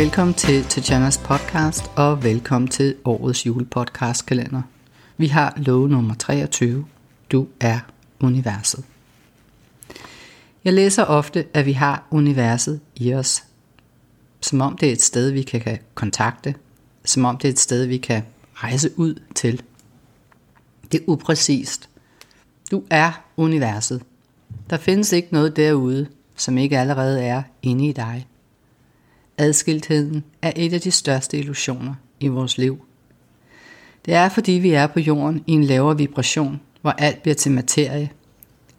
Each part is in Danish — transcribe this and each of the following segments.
Velkommen til Tatjanas podcast, og velkommen til årets julepodcastkalender. Vi har lov nummer 23. Du er universet. Jeg læser ofte, at vi har universet i os. Som om det er et sted, vi kan kontakte. Som om det er et sted, vi kan rejse ud til. Det er upræcist. Du er universet. Der findes ikke noget derude, som ikke allerede er inde i dig. Adskiltheden er et af de største illusioner i vores liv. Det er fordi vi er på jorden i en lavere vibration, hvor alt bliver til materie,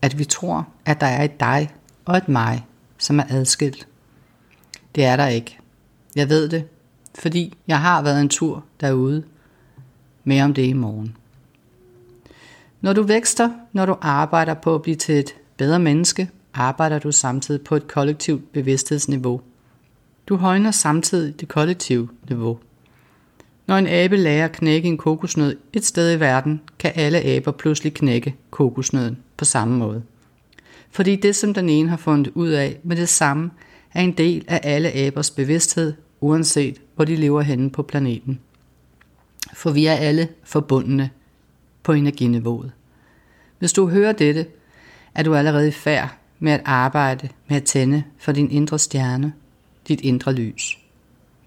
at vi tror, at der er et dig og et mig, som er adskilt. Det er der ikke. Jeg ved det, fordi jeg har været en tur derude. Mere om det i morgen. Når du vækster, når du arbejder på at blive til et bedre menneske, arbejder du samtidig på et kollektivt bevidsthedsniveau. Du højner samtidig det kollektive niveau. Når en abe lærer at knække en kokosnød et sted i verden, kan alle aber pludselig knække kokosnøden på samme måde. Fordi det, som den ene har fundet ud af med det samme, er en del af alle abers bevidsthed, uanset hvor de lever henne på planeten. For vi er alle forbundne på energiniveauet. Hvis du hører dette, er du allerede i færd med at arbejde med at tænde for din indre stjerne, dit indre lys.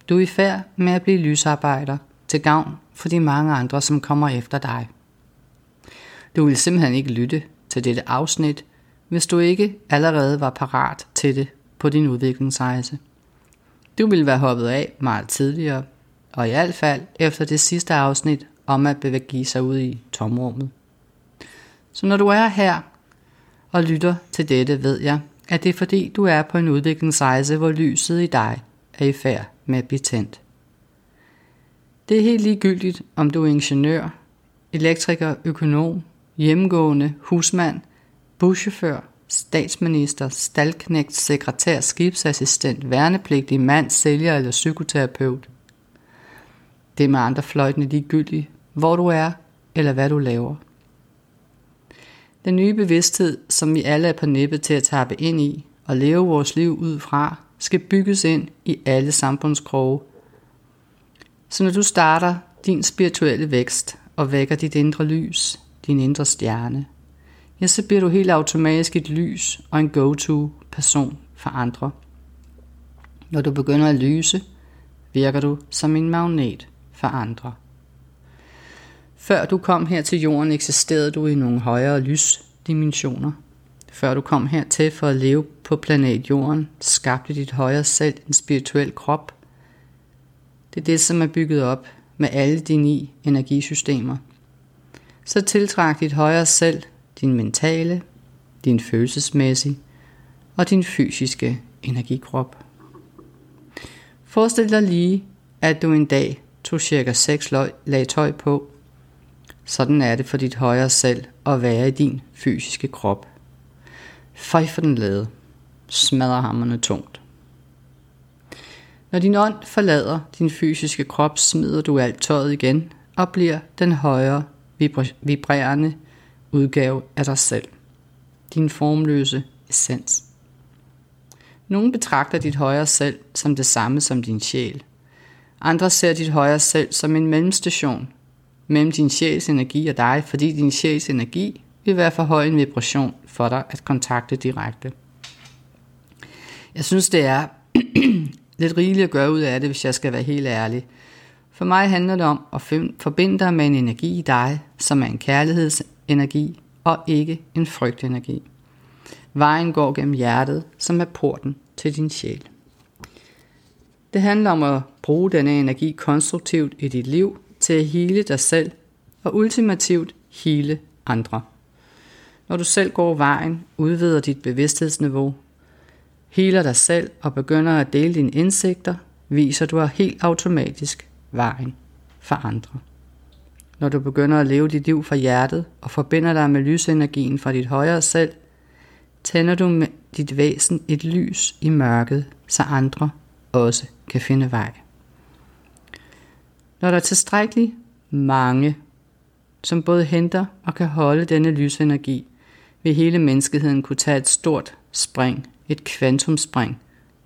Du er i færd med at blive lysarbejder til gavn for de mange andre, som kommer efter dig. Du vil simpelthen ikke lytte til dette afsnit, hvis du ikke allerede var parat til det på din udviklingsrejse. Du vil være hoppet af meget tidligere, og i hvert fald efter det sidste afsnit om at bevæge sig ud i tomrummet. Så når du er her og lytter til dette, ved jeg, at det er fordi du er på en udviklingsrejse, hvor lyset i dig er i færd med at blive tændt. Det er helt ligegyldigt, om du er ingeniør, elektriker, økonom, hjemmegående, husmand, buschauffør, statsminister, stalknægt, sekretær, skibsassistent, værnepligtig, mand, sælger eller psykoterapeut. Det er med andre fløjtende ligegyldigt, hvor du er eller hvad du laver. Den nye bevidsthed, som vi alle er på nippet til at tappe ind i og leve vores liv ud fra, skal bygges ind i alle samfundskroge. Så når du starter din spirituelle vækst og vækker dit indre lys, din indre stjerne, ja, så bliver du helt automatisk et lys og en go-to-person for andre. Når du begynder at lyse, virker du som en magnet for andre. Før du kom her til jorden, eksisterede du i nogle højere lysdimensioner. Før du kom hertil for at leve på planet Jorden, skabte dit højere selv en spirituel krop. Det er det, som er bygget op med alle de ni energisystemer. Så tiltræk dit højere selv, din mentale, din følelsesmæssige og din fysiske energikrop. Forestil dig lige, at du en dag tog cirka 6 lag tøj på sådan er det for dit højere selv at være i din fysiske krop. Fej for den lade. Smadrer hammerne tungt. Når din ånd forlader din fysiske krop, smider du alt tøjet igen og bliver den højere vibrerende udgave af dig selv. Din formløse essens. Nogle betragter dit højere selv som det samme som din sjæl. Andre ser dit højere selv som en mellemstation mellem din sjæls energi og dig, fordi din sjæls energi vil være for høj en vibration for dig at kontakte direkte. Jeg synes, det er lidt rigeligt at gøre ud af det, hvis jeg skal være helt ærlig. For mig handler det om at forbinde dig med en energi i dig, som er en kærlighedsenergi og ikke en frygtenergi. Vejen går gennem hjertet, som er porten til din sjæl. Det handler om at bruge denne energi konstruktivt i dit liv, til at hele dig selv og ultimativt hele andre. Når du selv går vejen, udvider dit bevidsthedsniveau, heler dig selv og begynder at dele dine indsigter, viser du helt automatisk vejen for andre. Når du begynder at leve dit liv fra hjertet og forbinder dig med lysenergien fra dit højere selv, tænder du med dit væsen et lys i mørket, så andre også kan finde vej. Når der er tilstrækkeligt mange, som både henter og kan holde denne lysenergi, vil hele menneskeheden kunne tage et stort spring, et kvantumspring,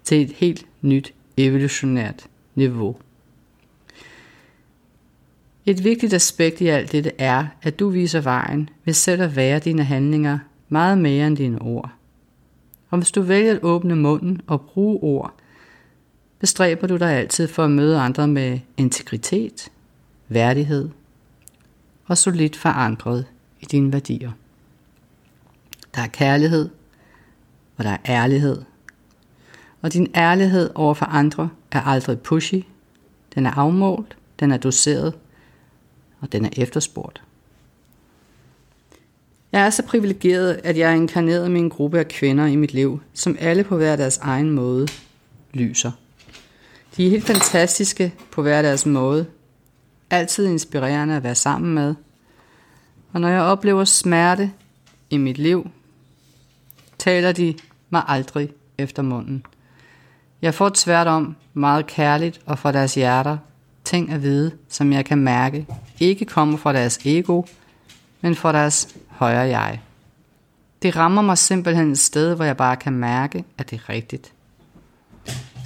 til et helt nyt evolutionært niveau. Et vigtigt aspekt i alt dette er, at du viser vejen ved selv at være dine handlinger meget mere end dine ord. Og hvis du vælger at åbne munden og bruge ord, bestræber du dig altid for at møde andre med integritet, værdighed og solidt forankret i dine værdier. Der er kærlighed, og der er ærlighed. Og din ærlighed over for andre er aldrig pushy, den er afmålt, den er doseret, og den er efterspurgt. Jeg er så privilegeret, at jeg er inkarneret med en gruppe af kvinder i mit liv, som alle på hver deres egen måde lyser. De er helt fantastiske på hver deres måde. Altid inspirerende at være sammen med. Og når jeg oplever smerte i mit liv, taler de mig aldrig efter munden. Jeg får tværtom meget kærligt og fra deres hjerter ting at vide, som jeg kan mærke, ikke kommer fra deres ego, men fra deres højere jeg. Det rammer mig simpelthen et sted, hvor jeg bare kan mærke, at det er rigtigt.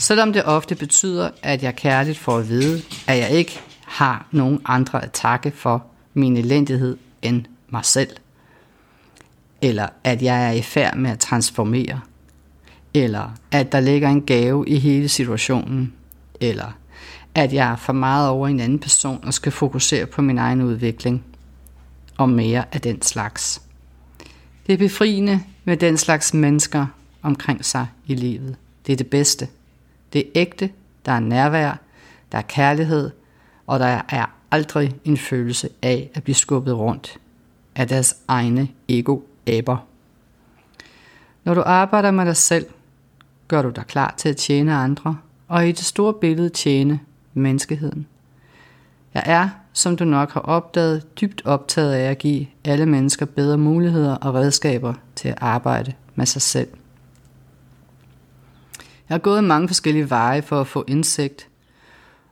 Selvom det ofte betyder, at jeg kærligt får at vide, at jeg ikke har nogen andre at takke for min elendighed end mig selv. Eller at jeg er i færd med at transformere. Eller at der ligger en gave i hele situationen. Eller at jeg er for meget over en anden person og skal fokusere på min egen udvikling. Og mere af den slags. Det er befriende med den slags mennesker omkring sig i livet. Det er det bedste. Det er ægte, der er nærvær, der er kærlighed, og der er aldrig en følelse af at blive skubbet rundt af deres egne ego-aber. Når du arbejder med dig selv, gør du dig klar til at tjene andre, og i det store billede tjene menneskeheden. Jeg er, som du nok har opdaget, dybt optaget af at give alle mennesker bedre muligheder og redskaber til at arbejde med sig selv. Jeg har gået mange forskellige veje for at få indsigt,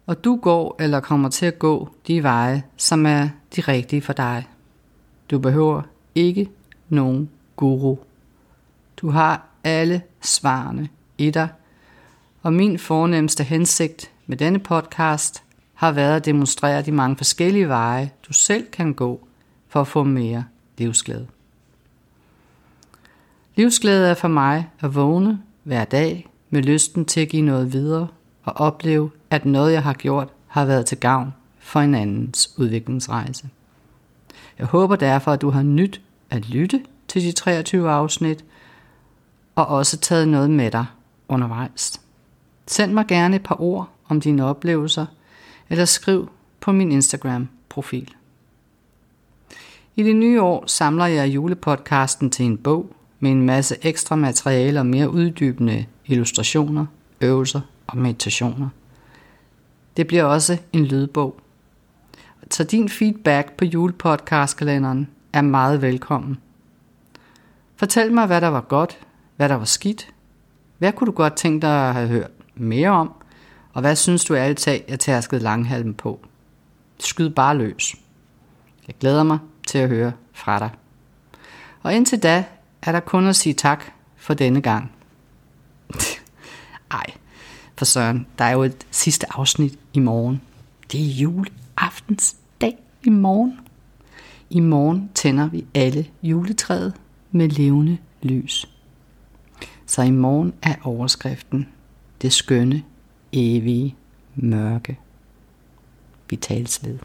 og du går eller kommer til at gå de veje, som er de rigtige for dig. Du behøver ikke nogen guru. Du har alle svarene i dig, og min fornemmeste hensigt med denne podcast har været at demonstrere de mange forskellige veje, du selv kan gå for at få mere livsglæde. Livsglæde er for mig at vågne hver dag med lysten til at give noget videre og opleve, at noget jeg har gjort har været til gavn for en andens udviklingsrejse. Jeg håber derfor, at du har nyt at lytte til de 23 afsnit, og også taget noget med dig undervejs. Send mig gerne et par ord om dine oplevelser, eller skriv på min Instagram-profil. I det nye år samler jeg julepodcasten til en bog med en masse ekstra materiale og mere uddybende illustrationer, øvelser og meditationer. Det bliver også en lydbog. Så din feedback på julepodcastkalenderen er meget velkommen. Fortæl mig, hvad der var godt, hvad der var skidt. Hvad kunne du godt tænke dig at have hørt mere om? Og hvad synes du alt tag, jeg tærskede langhalmen på? Skyd bare løs. Jeg glæder mig til at høre fra dig. Og indtil da er der kun at sige tak for denne gang. Ej, for søren, der er jo et sidste afsnit i morgen. Det er juleaftens dag i morgen. I morgen tænder vi alle juletræet med levende lys. Så i morgen er overskriften det skønne, evige mørke. Vi tales ved.